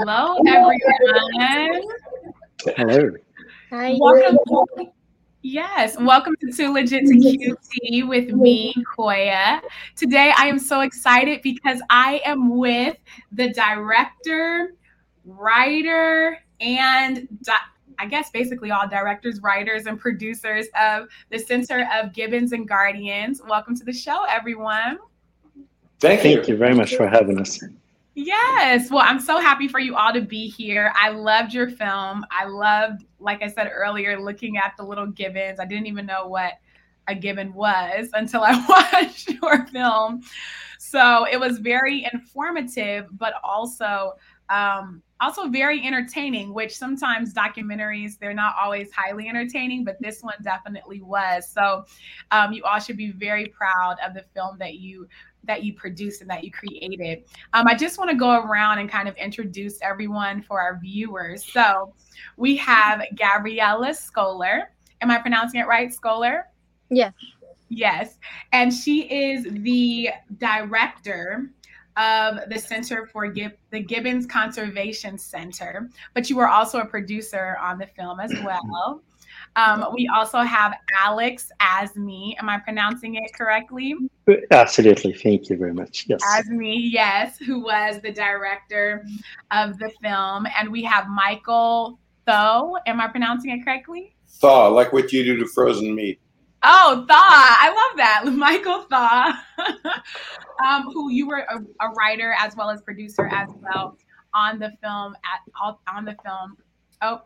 Hello, everyone. Hello. Hi. Welcome. Yes, welcome to Too Legit to QT with me, Koya. Today I am so excited because I am with the director, writer, and di- I guess basically all directors, writers, and producers of the Center of Gibbons and Guardians. Welcome to the show, everyone. Thank you. Thank you very much for having us. Yes. Well, I'm so happy for you all to be here. I loved your film. I loved, like I said earlier, looking at the little gibbons. I didn't even know what a gibbon was until I watched your film. So it was very informative, but also um, also very entertaining. Which sometimes documentaries they're not always highly entertaining, but this one definitely was. So um, you all should be very proud of the film that you that you produced and that you created. Um, I just want to go around and kind of introduce everyone for our viewers. So we have Gabriella Skollar. Am I pronouncing it right, Skollar? Yes. Yes. And she is the director of the Center for Gib- the Gibbons Conservation Center, but you were also a producer on the film as well. Um, we also have Alex as me. Am I pronouncing it correctly? Absolutely. Thank you very much. Yes. As me, yes, who was the director of the film. And we have Michael Tho. Am I pronouncing it correctly? Thaw, like what you do to frozen meat. Oh, Thaw. I love that. Michael Thaw, um, who you were a, a, writer as well as producer as well on the film at on the film. Oh,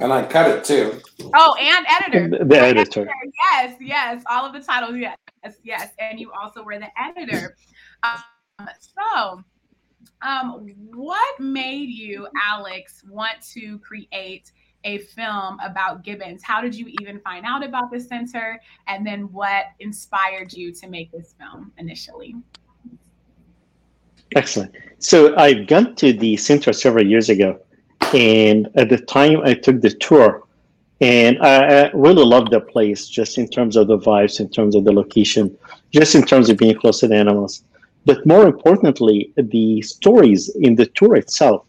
and I cut it too. Oh, and editor. The, the editor. editor. Yes, yes. All of the titles. Yes, yes. And you also were the editor. Um, so, um, what made you, Alex, want to create a film about Gibbons? How did you even find out about the center? And then what inspired you to make this film initially? Excellent. So I've gone to the center several years ago and at the time, I took the tour, and I, I really loved the place, just in terms of the vibes, in terms of the location, just in terms of being close to the animals. But more importantly, the stories in the tour itself.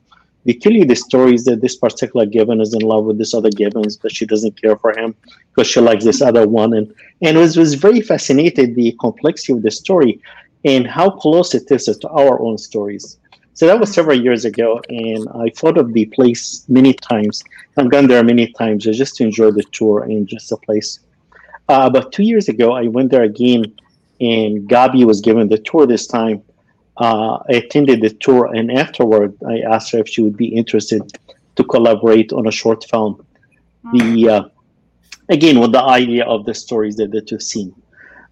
They tell you the stories that this particular gibbon is in love with this other gibbons, but she doesn't care for him because she likes this other one. And and was, was very fascinated the complexity of the story and how close it is to our own stories. So that was several years ago, and I thought of the place many times. I've gone there many times just to enjoy the tour and just the place. Uh, about two years ago, I went there again, and Gabi was given the tour this time. Uh, I attended the tour, and afterward, I asked her if she would be interested to collaborate on a short film. The uh, again with the idea of the stories that, that you've seen.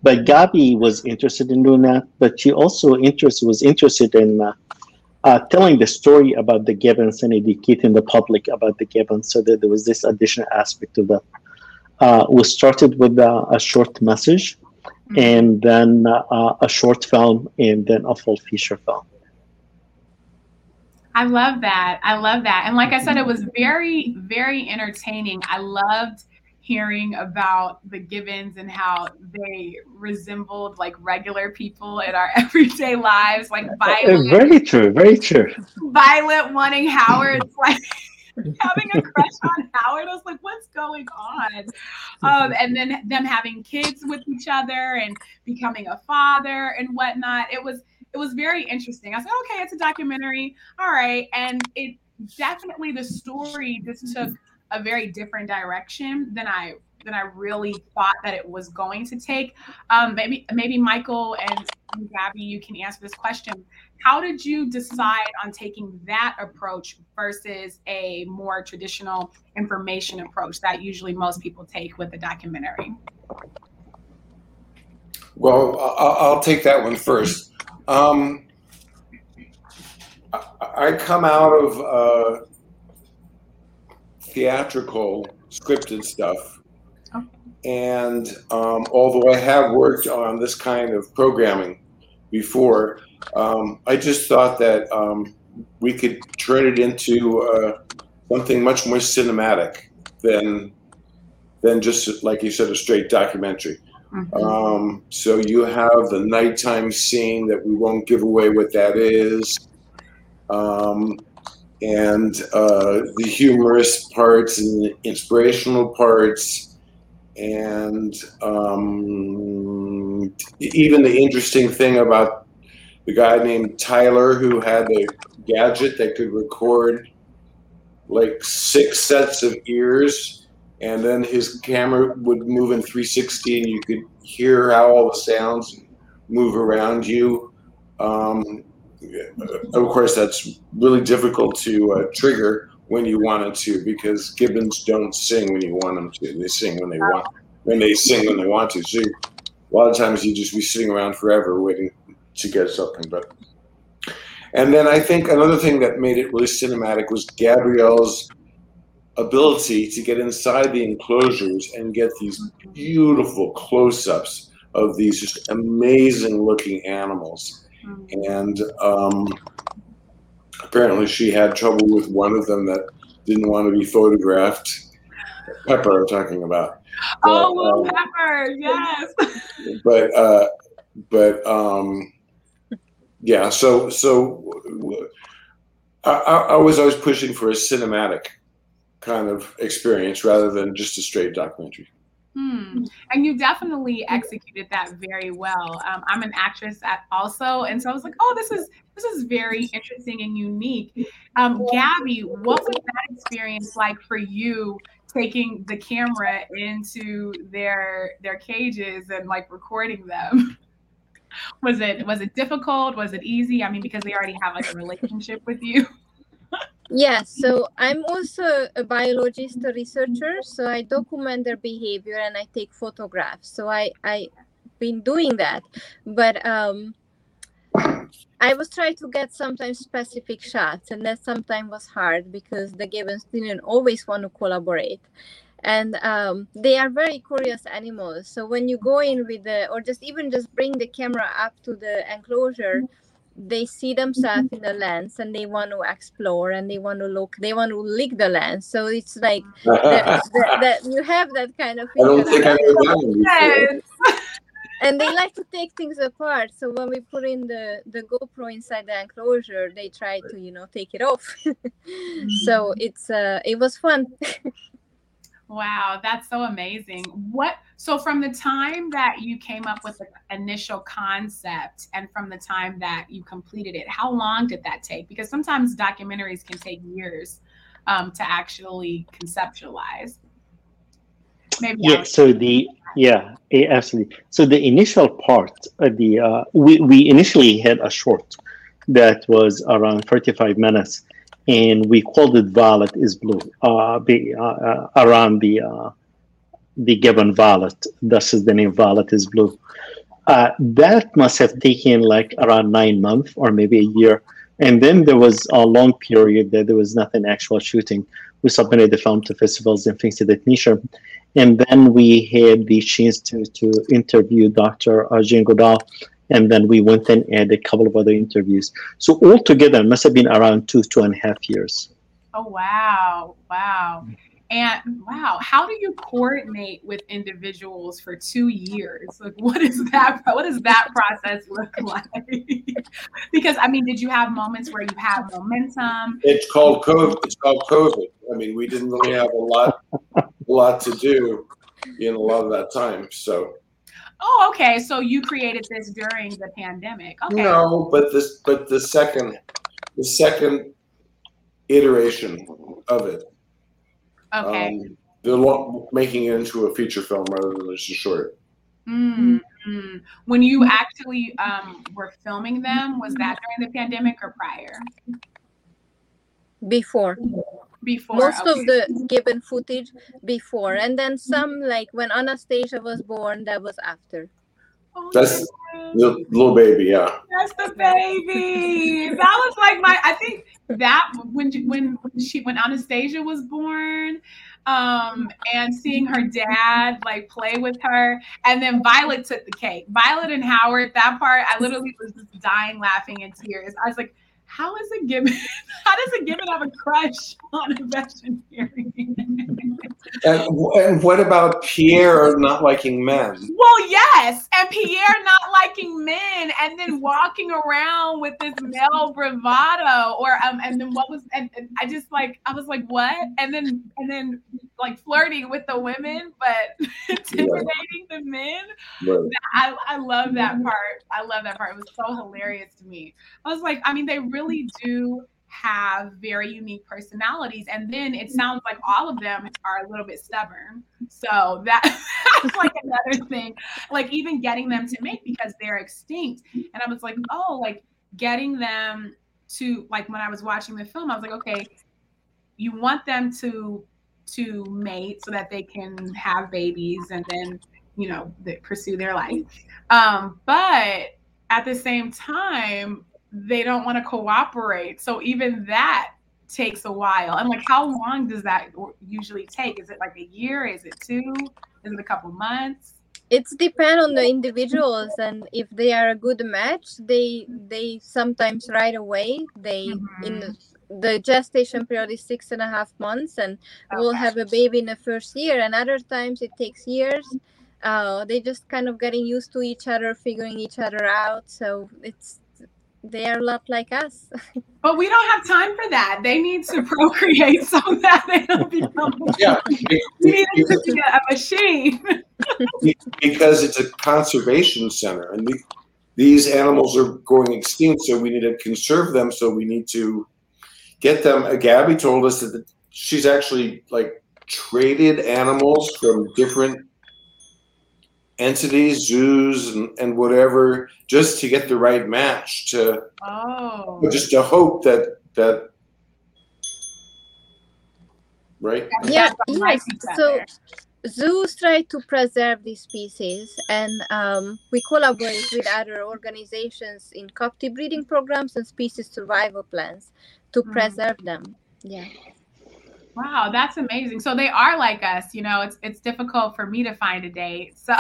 But Gabi was interested in doing that, but she also interest was interested in uh, uh, telling the story about the Gibbons and educating the public about the Gibbons so that there was this additional aspect of that. Uh, we started with uh, a short message mm-hmm. and then uh, a short film and then a full feature film. I love that. I love that. And like I said, it was very, very entertaining. I loved hearing about the Gibbons and how they resembled like regular people in our everyday lives, like Violet. Very true. Very true. Violet wanting Howard's like having a crush on Howard. I was like, what's going on? Um, and then them having kids with each other and becoming a father and whatnot. It was it was very interesting. I said, okay, it's a documentary. All right. And it definitely the story just took a very different direction than I than I really thought that it was going to take. Um, maybe maybe Michael and, Gabby, you can answer this question. How did you decide on taking that approach versus a more traditional information approach that usually most people take with a documentary? Well, I'll take that one first. Um, I come out of uh, theatrical scripted stuff. Oh. And um, although I have worked on this kind of programming before, um, I just thought that um, we could turn it into uh, something much more cinematic than than just like you said, a straight documentary. Mm-hmm. Um, so you have the nighttime scene that we won't give away what that is. Um, and uh, the humorous parts and the inspirational parts, and um, even the interesting thing about the guy named Tyler who had a gadget that could record like six sets of ears, and then his camera would move in 360, and you could hear how all the sounds move around you. Um, of course, that's really difficult to uh, trigger when you want wanted to because gibbons don't sing when you want them to. They sing when they want. When they sing when they want to. So a lot of times you just be sitting around forever waiting to get something. But and then I think another thing that made it really cinematic was Gabrielle's ability to get inside the enclosures and get these beautiful close-ups of these just amazing looking animals and um, apparently she had trouble with one of them that didn't want to be photographed. Pepper, I'm talking about. But, oh, uh, Pepper, yes. But uh, but um, yeah, so so I, I was always pushing for a cinematic kind of experience rather than just a straight documentary. Hmm. And you definitely executed that very well. Um, I'm an actress at also, and so I was like, oh, this is this is very interesting and unique. Um, Gabby, what was that experience like for you? taking the camera into their their cages and like recording them was it was it difficult was it easy i mean because they already have like a relationship with you Yes, so I'm also a biologist, a researcher. So I document their behavior and I take photographs. So I I been doing that, but um, I was trying to get sometimes specific shots, and that sometimes was hard because the gibbons didn't always want to collaborate. And um, they are very curious animals. So when you go in with the, or just even just bring the camera up to the enclosure, they see themselves in the lens and they want to explore and they want to look they want to lick the lens. So it's like that, that, that you have that kind of I don't think I've and they like to take things apart. So when we put in the the gopro inside the enclosure they try to you know take it off. So it's uh it was fun Wow, that's so amazing. What so from the time that you came up with the initial concept and from the time that you completed it, how long did that take? Because sometimes documentaries can take years um, to actually conceptualize. Maybe yeah, so the yeah, absolutely. So the initial part, uh, the uh, we we initially had a short that was around 35 minutes and we called it violet is blue uh, uh, uh, around the uh, the gibbon violet. Thus is the name violet is blue. Uh, that must have taken like around nine months or maybe a year. And then there was a long period that there was nothing actual shooting. We submitted the film to festivals and things of that nature. And then we had the chance to, to interview Dr. Jane Goodall and then we went and had a couple of other interviews. So altogether, it must have been around two, two and a half years. Oh wow, wow. And wow, how do you coordinate with individuals for two years? Like, what is that? What does that process look like? because I mean, did you have moments where you had momentum? It's called COVID. It's called COVID. I mean, we didn't really have a lot, a lot to do in a lot of that time. So Oh, okay. So you created this during the pandemic. Okay. No, but this but the second the second iteration of it. Okay. Um, they're making it into a feature film rather than just a short. Mm-hmm. When you actually um, were filming them, was that during the pandemic or prior? Before before most okay. of the given footage before and then some like when anastasia was born that was after oh, that's the little baby yeah that's the baby that was like my i think that when when she when anastasia was born um, and seeing her dad like play with her. And then Violet took the cake. Violet and Howard, that part, I literally was just dying laughing in tears. I was like, how is a gibbon how does a gibbon have a crush on a veterinarian? And, and what about pierre not liking men? Well yes and pierre not liking men and then walking around with this male bravado or um and then what was and, and i just like i was like what? And then and then like flirting with the women but intimidating yeah. the men? Right. I, I love that part. I love that part. It was so hilarious to me. I was like i mean they really really do have very unique personalities. And then it sounds like all of them are a little bit stubborn. So that, that's like another thing, like even getting them to mate because they're extinct. And I was like, oh, like getting them to, like when I was watching the film, I was like, okay, you want them to to mate so that they can have babies and then you know pursue their life um, but at the same time they don't want to cooperate. So even that takes a while. And like, how long does that usually take? Is it like a year? Is it two? Is it a couple months? It's depend on the individuals, and if they are a good match, they they sometimes right away they mm-hmm. in the, the gestation period is six and a half months, and okay. we'll have a baby in the first year. And other times it takes years. Uh, they just kind of getting used to each other, figuring each other out. So it's they are a lot like us. but we don't have time for that. They need to procreate so that they don't become. Yeah, we need to be a machine. because it's a conservation center, and the, these animals are going extinct, so we need to conserve them. So we need to get them. Uh, Gabby told us that the, she's actually like traded animals from different entities, zoos, and, and whatever, just to get the right match. To oh, just to hope that that right. Yeah. Yes. So zoos try to preserve these species, and um, we collaborate with other organizations in captive breeding programs and species survival plans to mm. preserve them. Yeah. Wow, that's amazing. So they are like us, you know, it's it's difficult for me to find a date. So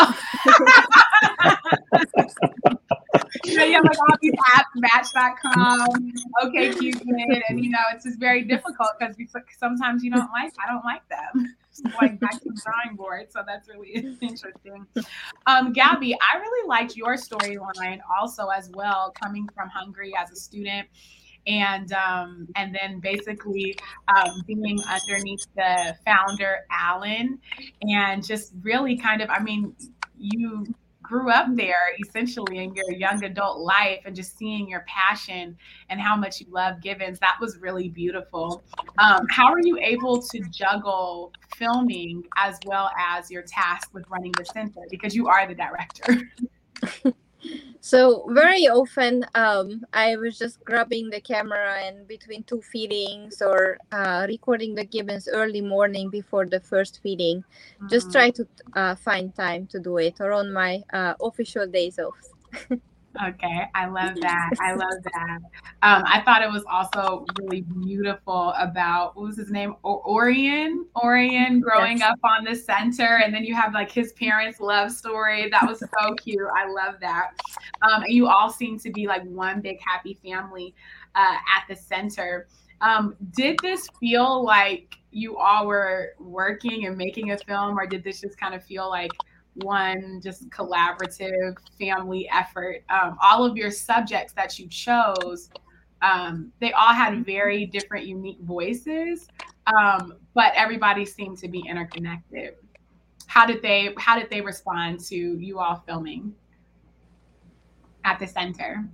you know, you have like all these apps, match.com, OkCupid, and you know, it's just very difficult because sometimes you don't like I don't like them. going back to the drawing board. So that's really interesting. Um, Gabby, I really liked your storyline also as well, coming from Hungary as a student and um, and then basically um, being underneath the founder Alan, and just really kind of, I mean, you grew up there essentially in your young adult life and just seeing your passion and how much you love Gibbons, that was really beautiful. Um, how are you able to juggle filming as well as your task with running the center because you are the director? So very often, um, I was just grabbing the camera and between two feedings or uh, recording the gibbons early morning before the first feeding. Mm-hmm. Just try to uh, find time to do it or on my uh, official days off. Okay, I love that. I love that. Um, I thought it was also really beautiful about what was his name, o- Orion. Orion growing yes. up on the center, and then you have like his parents' love story. That was so cute. I love that. Um, and you all seem to be like one big happy family uh, at the center. Um, did this feel like you all were working and making a film, or did this just kind of feel like one just collaborative family effort. Um, all of your subjects that you chose, um, they all had very different, unique voices, um, but everybody seemed to be interconnected. How did they How did they respond to you all filming at the center?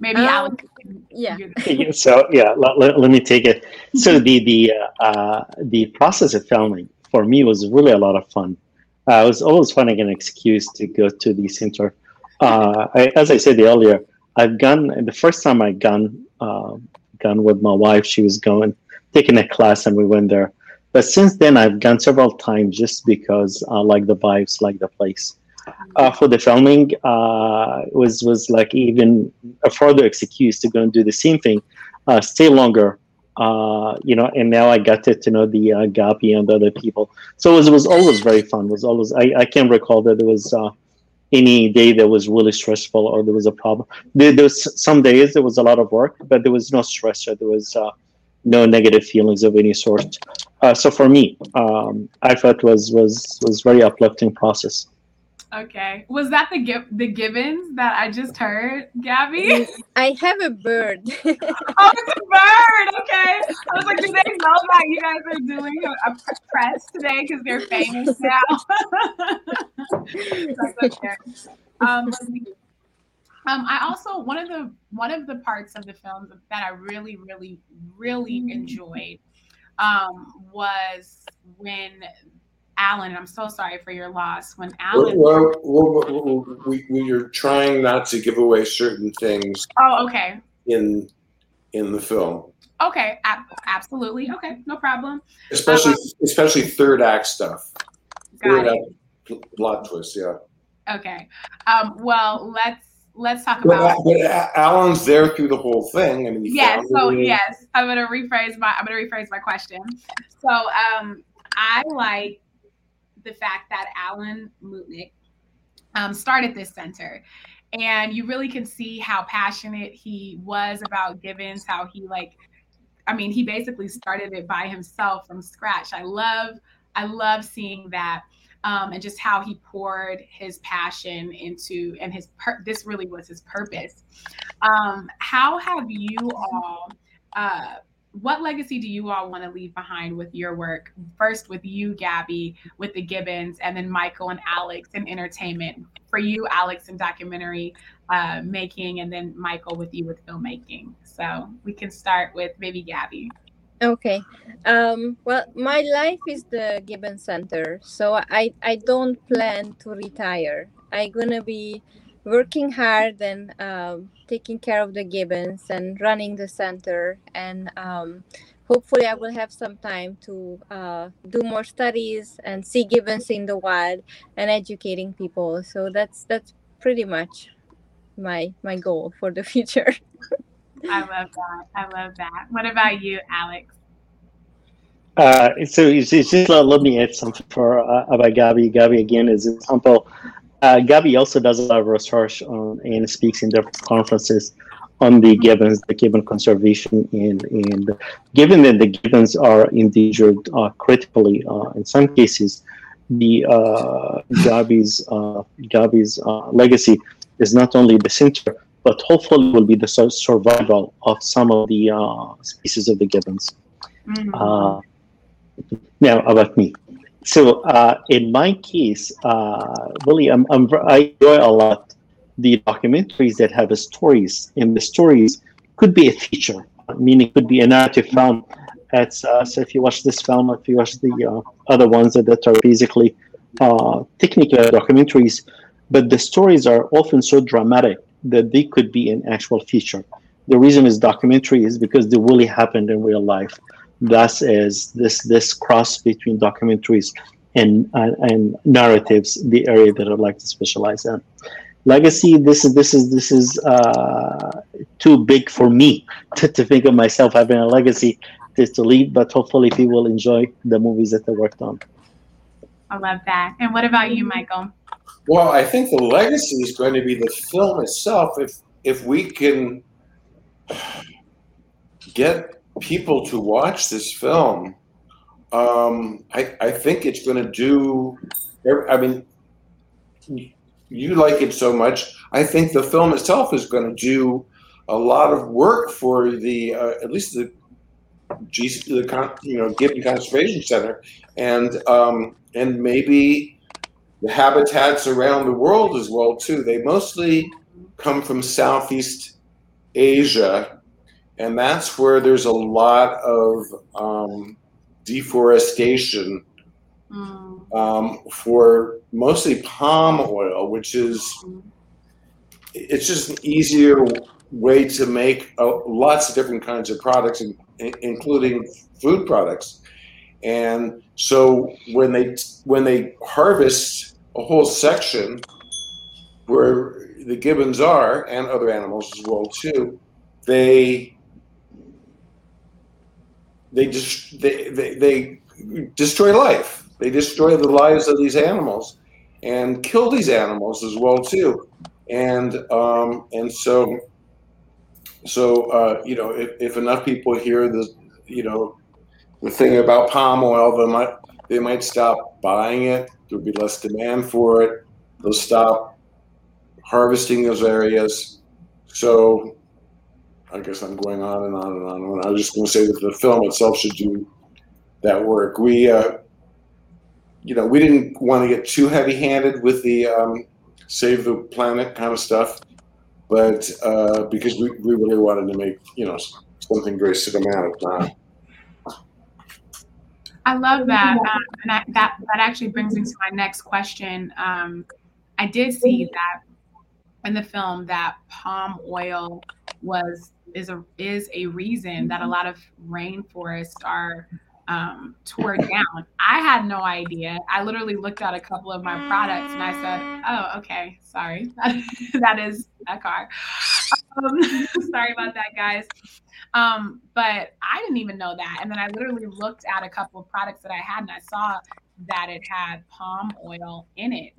Maybe um, Alex. Yeah. so yeah, let, let, let, me take it. So the the uh, uh, the process of filming for me was really a lot of fun I was always finding an excuse to go to the center. Uh, I, as I said earlier, I've gone the first time I gone uh, gone with my wife. She was going taking a class, and we went there. But since then, I've gone several times just because I like the vibes, like the place. Uh, for the filming, uh, was was like even a further excuse to go and do the same thing, uh, stay longer, uh, you know, and now I got to, to know the uh, Gabi and the other people. So it was, it was always very fun. It was always I, I can recall that there was uh, any day that was really stressful or there was a problem. There, there was some days there was a lot of work, but there was no stress or there was uh, no negative feelings of any sort. Uh, so for me, um, I felt was was was very uplifting process. Okay. Was that the the Gibbons that I just heard, Gabby? I have a bird. oh, it's a bird. Okay. I was like, do they know that you guys are doing a, a press today because they're famous now? That's okay. Um, um, I also one of the one of the parts of the film that I really, really, really enjoyed um, was when Alan, I'm so sorry for your loss. When Alan, well, well, well, we, we are trying not to give away certain things. Oh, okay. In in the film. Okay, absolutely. Okay, no problem. Especially um, especially third act stuff. Third it. act plot twist, yeah. Okay. Um, well, let's let's talk about. But, Alan's there through the whole thing. I mean, yes. So yes, I'm gonna rephrase my I'm gonna rephrase my question. So um, I like the fact that Alan Mootnick um, started this center. And you really can see how passionate he was about Gibbons, how he like, I mean, he basically started it by himself from scratch. I love, I love seeing that. Um, and just how he poured his passion into and his this really was his purpose. Um, how have you all uh, what legacy do you all want to leave behind with your work? First, with you, Gabby, with the Gibbons, and then Michael and Alex in entertainment. For you, Alex, in documentary uh, making, and then Michael with you with filmmaking. So we can start with maybe Gabby. Okay. Um, well, my life is the Gibbons Center, so I I don't plan to retire. I'm gonna be working hard and um, taking care of the gibbons and running the center. And um, hopefully i will have some time to uh, do more studies and see gibbons in the wild and educating people. So that's that's pretty much my my goal for the future. I love that. I love that. What about you alex? Uh, so it's, it's just let me add something for uh, about Gabby. Gabby again is an example uh, Gabby also does a lot of research on, and speaks in different conferences on the gibbons, the gibbon conservation, and, and given that the gibbons are endangered uh, critically uh, in some cases, the uh, Gabby's uh, Gabby's uh, legacy is not only the center, but hopefully will be the survival of some of the uh, species of the gibbons. Mm-hmm. now about me. So uh, in my case, uh, really, I'm, I'm, i enjoy a lot the documentaries that have stories, and the stories could be a feature, meaning could be a narrative film. It's, uh, so if you watch this film, if you watch the uh, other ones that, that are basically uh, technical documentaries, but the stories are often so dramatic that they could be an actual feature. The reason is documentary is because they really happened in real life thus is this this cross between documentaries and uh, and narratives the area that I'd like to specialize in. Legacy, this is this is this is uh, too big for me to, to think of myself having a legacy to, to leave, but hopefully people will enjoy the movies that I worked on. I love that. And what about you, Michael? Well, I think the legacy is going to be the film itself. If if we can get people to watch this film, um, I, I think it's going to do. I mean, you like it so much. I think the film itself is going to do a lot of work for the uh, at least the the you know Gibbon Conservation Center, and um, and maybe the habitats around the world as well too. They mostly come from Southeast Asia and that's where there's a lot of um, deforestation mm. um, for mostly palm oil, which is it's just an easier way to make uh, lots of different kinds of products, in, including food products. And so when they when they harvest a whole section where the gibbons are and other animals as well too, they they just they, they, they destroy life. They destroy the lives of these animals, and kill these animals as well too. And um, and so so uh, you know if, if enough people hear the you know the thing about palm oil, they might they might stop buying it. There'll be less demand for it. They'll stop harvesting those areas. So I guess I'm going on and on and on. And I was just going to say that the film itself should do that work. We, uh, you know, we didn't want to get too heavy-handed with the um, save the planet kind of stuff, but uh, because we, we really wanted to make you know something very cinematic. Uh, I love that, um, and I, that that actually brings me to my next question. Um, I did see that in the film that palm oil was is a is a reason that a lot of rainforests are um, tore down. I had no idea. I literally looked at a couple of my products and I said, "Oh, okay, sorry, that is a car." Um, sorry about that, guys. Um, but I didn't even know that. And then I literally looked at a couple of products that I had and I saw that it had palm oil in it.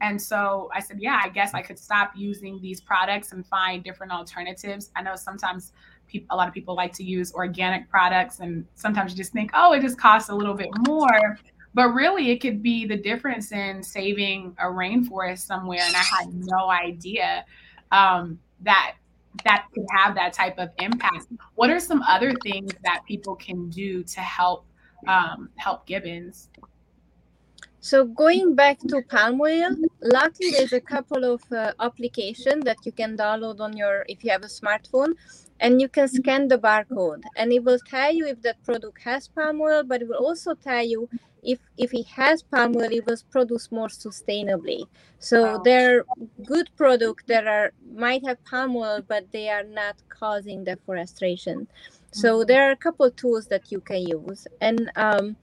And so I said, yeah, I guess I could stop using these products and find different alternatives. I know sometimes people, a lot of people like to use organic products, and sometimes you just think, oh, it just costs a little bit more. But really, it could be the difference in saving a rainforest somewhere. And I had no idea um, that that could have that type of impact. What are some other things that people can do to help um, help gibbons? So going back to palm oil, luckily there's a couple of uh, applications that you can download on your if you have a smartphone, and you can scan the barcode, and it will tell you if that product has palm oil, but it will also tell you if if it has palm oil, it was produced more sustainably. So wow. there are good products that are might have palm oil, but they are not causing deforestation. So mm-hmm. there are a couple tools that you can use, and um,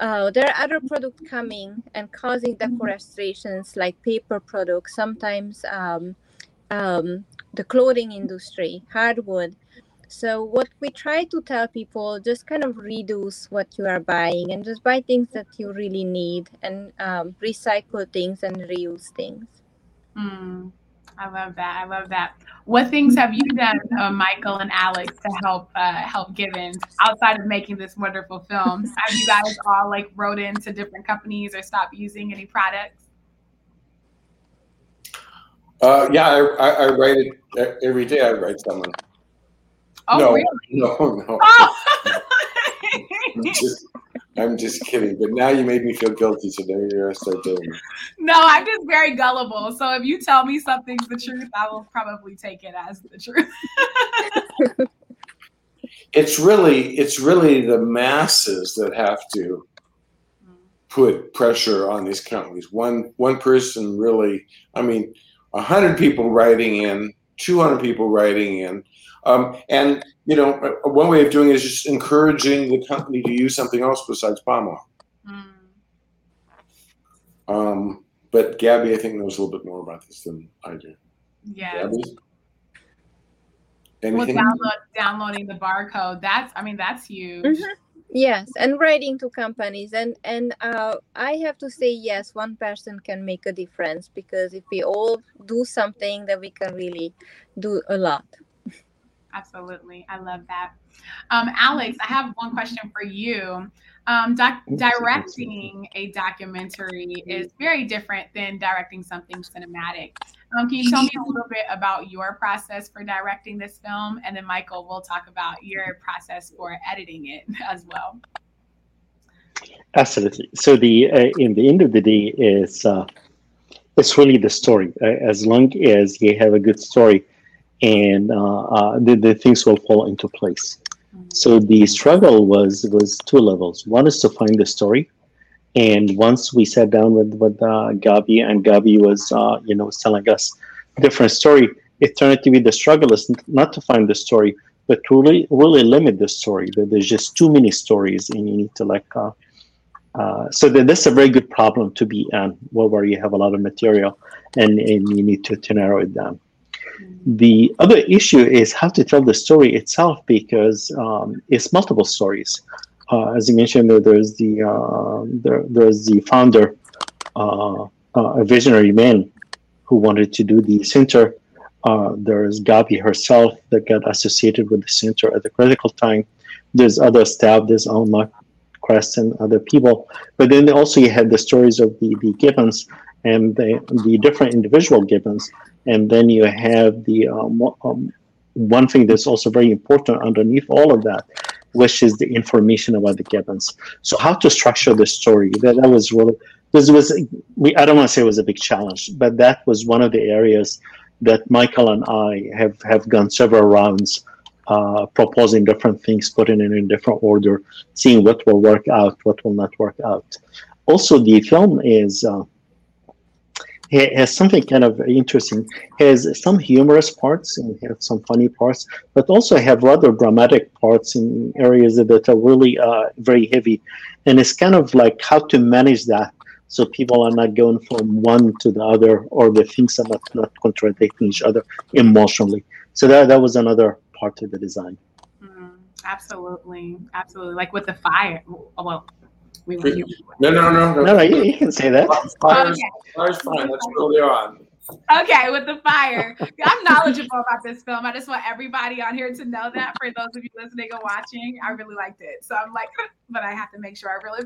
uh, there are other products coming and causing deforestations like paper products, sometimes um, um, the clothing industry, hardwood. So what we try to tell people, just kind of reduce what you are buying and just buy things that you really need and um, recycle things and reuse things. Mm. I love that. I love that. What things have you done, uh, Michael and Alex, to help uh, help Gibbons outside of making this wonderful film? Have you guys all like wrote into different companies or stopped using any products? Uh, yeah, I, I, I write it every day. I write someone. Oh, no, really? No, no. Oh. just, I'm just kidding. But now you made me feel guilty, so now you're gonna start doing it. No, I'm just very gullible. So if you tell me something's the truth, I will probably take it as the truth. it's really it's really the masses that have to put pressure on these companies. One one person really, I mean, hundred people writing in, two hundred people writing in, um, and you know, uh, one way of doing it is just encouraging the company to use something else besides palm oil. Mm. Um, but Gabby, I think knows a little bit more about this than I do. Yeah. Well, download, downloading the barcode. That's, I mean, that's huge. Mm-hmm. Yes, and writing to companies, and and uh, I have to say yes, one person can make a difference because if we all do something, then we can really do a lot. Absolutely. I love that. Um, Alex, I have one question for you. Um, doc- directing a documentary is very different than directing something cinematic. Um, can you tell me a little bit about your process for directing this film? And then, Michael, we'll talk about your process for editing it as well. Absolutely. So, the uh, in the end of the day, is uh, it's really the story. Uh, as long as you have a good story, and uh, uh, the, the things will fall into place. So the struggle was was two levels. One is to find the story, and once we sat down with with uh, Gabi, and Gabi was uh, you know telling us different story, it turned out to be the struggle is not to find the story, but to really really limit the story. That there's just too many stories, and you need to like. Uh, uh, so that, that's a very good problem to be in, where you have a lot of material, and, and you need to, to narrow it down. The other issue is how to tell the story itself because um, it's multiple stories. Uh, as you mentioned, there's the uh, there, there's the founder, uh, uh, a visionary man who wanted to do the center. Uh, there's Gabi herself that got associated with the center at the critical time. There's other staff, there's Alma Crest and other people. But then also you had the stories of the, the Gibbons and the, the different individual Gibbons. And then you have the um, um, one thing that's also very important underneath all of that, which is the information about the Gibbons. So how to structure the story. That, that was really this was we I don't want to say it was a big challenge, but that was one of the areas that Michael and I have have gone several rounds uh, proposing different things, putting it in different order, seeing what will work out, what will not work out. Also, the film is uh, has something kind of interesting. Has some humorous parts and has some funny parts, but also have rather dramatic parts in areas that are really uh, very heavy. And it's kind of like how to manage that so people are not going from one to the other or the things are not, not contradicting each other emotionally. So that, that was another part of the design. Mm, absolutely. Absolutely. Like with the fire. Well, we were no, no, no, no. No, you, you can say that. Fire's, okay. fire's fine. Let's go there on. Okay, with the fire. I'm knowledgeable about this film. I just want everybody on here to know that. For those of you listening and watching, I really liked it. So I'm like, but I have to make sure I really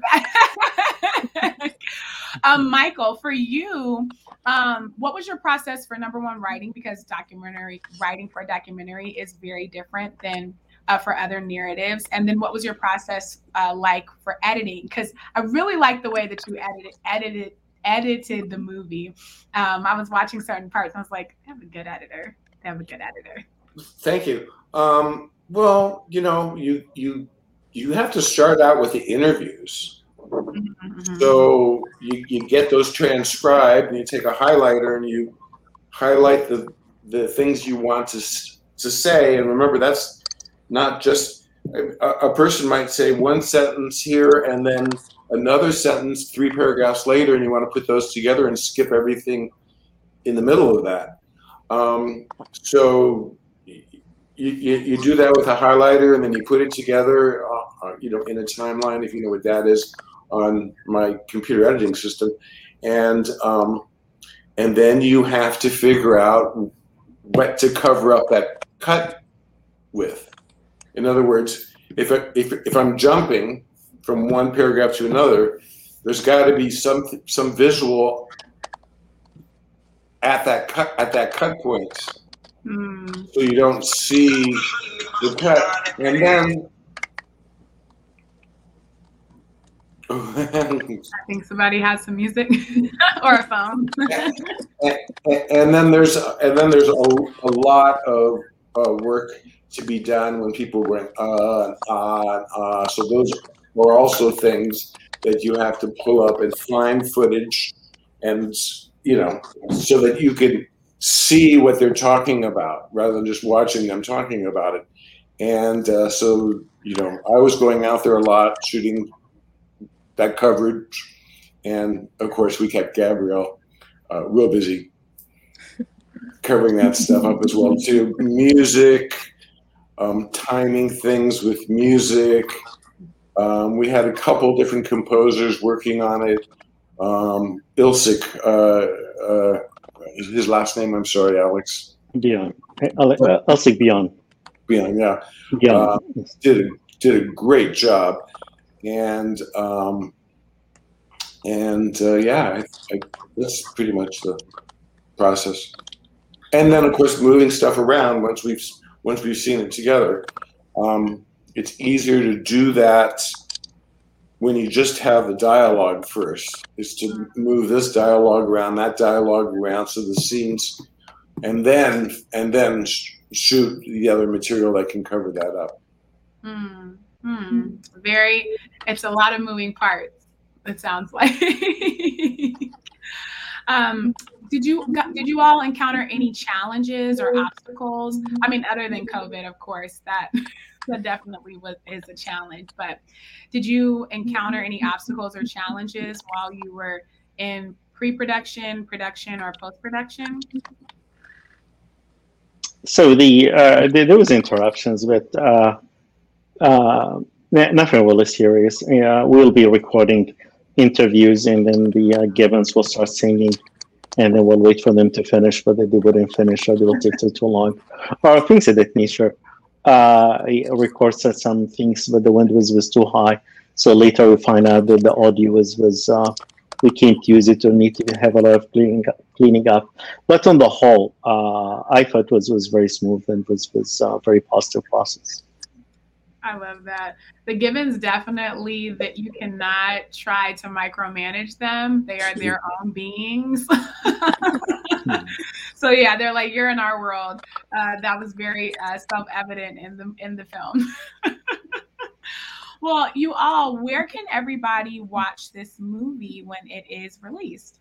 bad. um, Michael, for you, um, what was your process for number one writing? Because documentary writing for a documentary is very different than uh, for other narratives? And then what was your process uh, like for editing? Because I really like the way that you edited edited edited the movie. Um, I was watching certain parts. I was like, I have a good editor. I have a good editor. Thank you. Um, well, you know, you you you have to start out with the interviews. Mm-hmm. So you, you get those transcribed, and you take a highlighter and you highlight the the things you want to to say. And remember, that's not just a, a person might say one sentence here and then another sentence three paragraphs later, and you want to put those together and skip everything in the middle of that. Um, so you, you, you, do that with a highlighter, and then you put it together, uh, you know, in a timeline, if you know what that is, on my computer editing system, and um, and then you have to figure out what to cover up that cut with. In other words, if, if, if I'm jumping from one paragraph to another, there's got to be some some visual at that cut at that cut point, mm. so you don't see the cut, and then. I think somebody has some music or a phone. and, and, then there's and then there's a, a lot of uh, work to be done when people went uh uh uh. So those were also things that you have to pull up and find footage, and you know, so that you can see what they're talking about rather than just watching them talking about it. And uh, so you know, I was going out there a lot shooting that coverage, and of course we kept Gabrielle uh, real busy covering that stuff up as well too. Music, um, timing things with music. Um, we had a couple different composers working on it. Um, Ilsik, uh, uh, his last name, I'm sorry, Alex. Beyond. Uh, Ilsik Beyond. Beyond, yeah. Yeah. Uh, did, a, did a great job. And, um, and uh, yeah, I, I, that's pretty much the process. And then, of course, moving stuff around once we've once we've seen it together. Um, it's easier to do that when you just have the dialogue first, is to move this dialogue around, that dialogue around, so the scenes, and then and then sh- shoot the other material that can cover that up. Hmm. Hmm. Very. It's a lot of moving parts. It sounds like. um, did you did you all encounter any challenges or obstacles? I mean, other than COVID, of course, that that definitely was is a challenge. But did you encounter any obstacles or challenges while you were in pre-production, production, or post-production? So the, uh, the there was interruptions, but uh, uh, nothing really serious. We'll be recording interviews, and then the uh, Gibbons will start singing, and then we'll wait for them to finish, whether they wouldn't finish or they will take too, long, or things of that nature. Uh, I recorded some things, but the wind was, was too high. So later we find out that the audio was was uh, we can't use it or need to have a lot of cleaning cleaning up. But on the whole, uh, I thought was was very smooth and was was a very positive process. I love that. The Gibbons definitely that you cannot try to micromanage them. They are their own beings. so yeah, they're like you're in our world. Uh, that was very uh, self-evident in the in the film. well, you all, where can everybody watch this movie when it is released?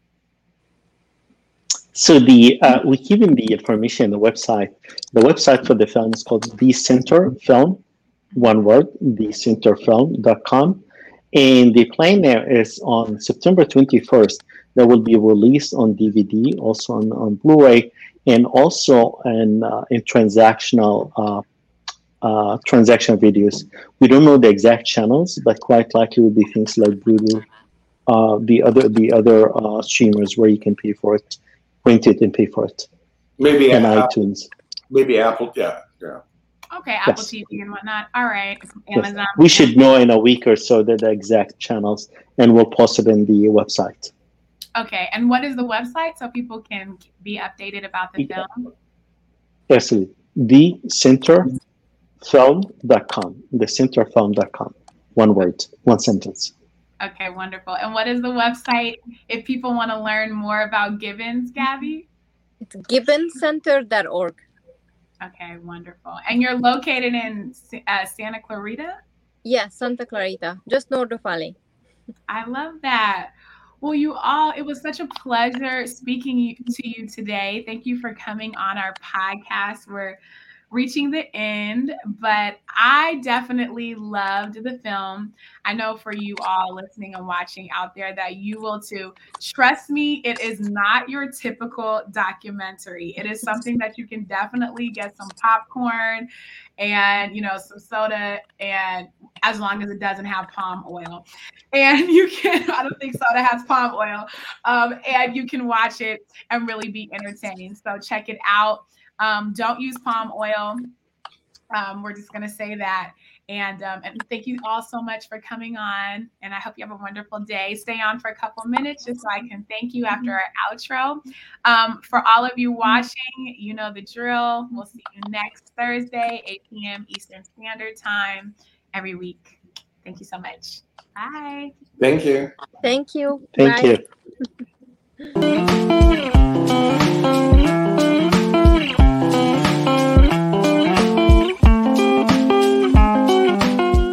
So the uh, we given the information on the website. The website for the film is called The Center Film one word, thecenterfilm.com. And the plan there is on September 21st, that will be released on DVD, also on, on Blu-ray, and also in, uh, in transactional uh, uh, transaction videos. We don't know the exact channels, but quite likely will be things like Vudu, uh, the other the other uh, streamers where you can pay for it, rent it, and pay for it. Maybe and iTunes. Maybe Apple. Yeah, yeah. Okay, Apple yes. TV and whatnot. All right, Amazon. Yes. We should know in a week or so the, the exact channels, and we'll post it in the website. Okay, and what is the website so people can be updated about the yeah. film? Yes, the centerfilm.com. The centerfilm.com. One word, one sentence. Okay, wonderful. And what is the website if people want to learn more about Gibbons, Gabby? It's gibbonscenter.org. Okay, wonderful. And you're located in uh, Santa Clarita? Yeah, Santa Clarita, just north of Valley. I love that. Well, you all, it was such a pleasure speaking to you today. Thank you for coming on our podcast. We're reaching the end, but I definitely loved the film. I know for you all listening and watching out there that you will too. Trust me, it is not your typical documentary. It is something that you can definitely get some popcorn and you know some soda and as long as it doesn't have palm oil and you can i don't think soda has palm oil um, and you can watch it and really be entertained so check it out um, don't use palm oil. Um, we're just going to say that. And, um, and thank you all so much for coming on. And I hope you have a wonderful day. Stay on for a couple minutes just so I can thank you after our outro. Um, for all of you watching, you know the drill. We'll see you next Thursday, 8 p.m. Eastern Standard Time every week. Thank you so much. Bye. Thank you. Thank you. Thank Bye. you.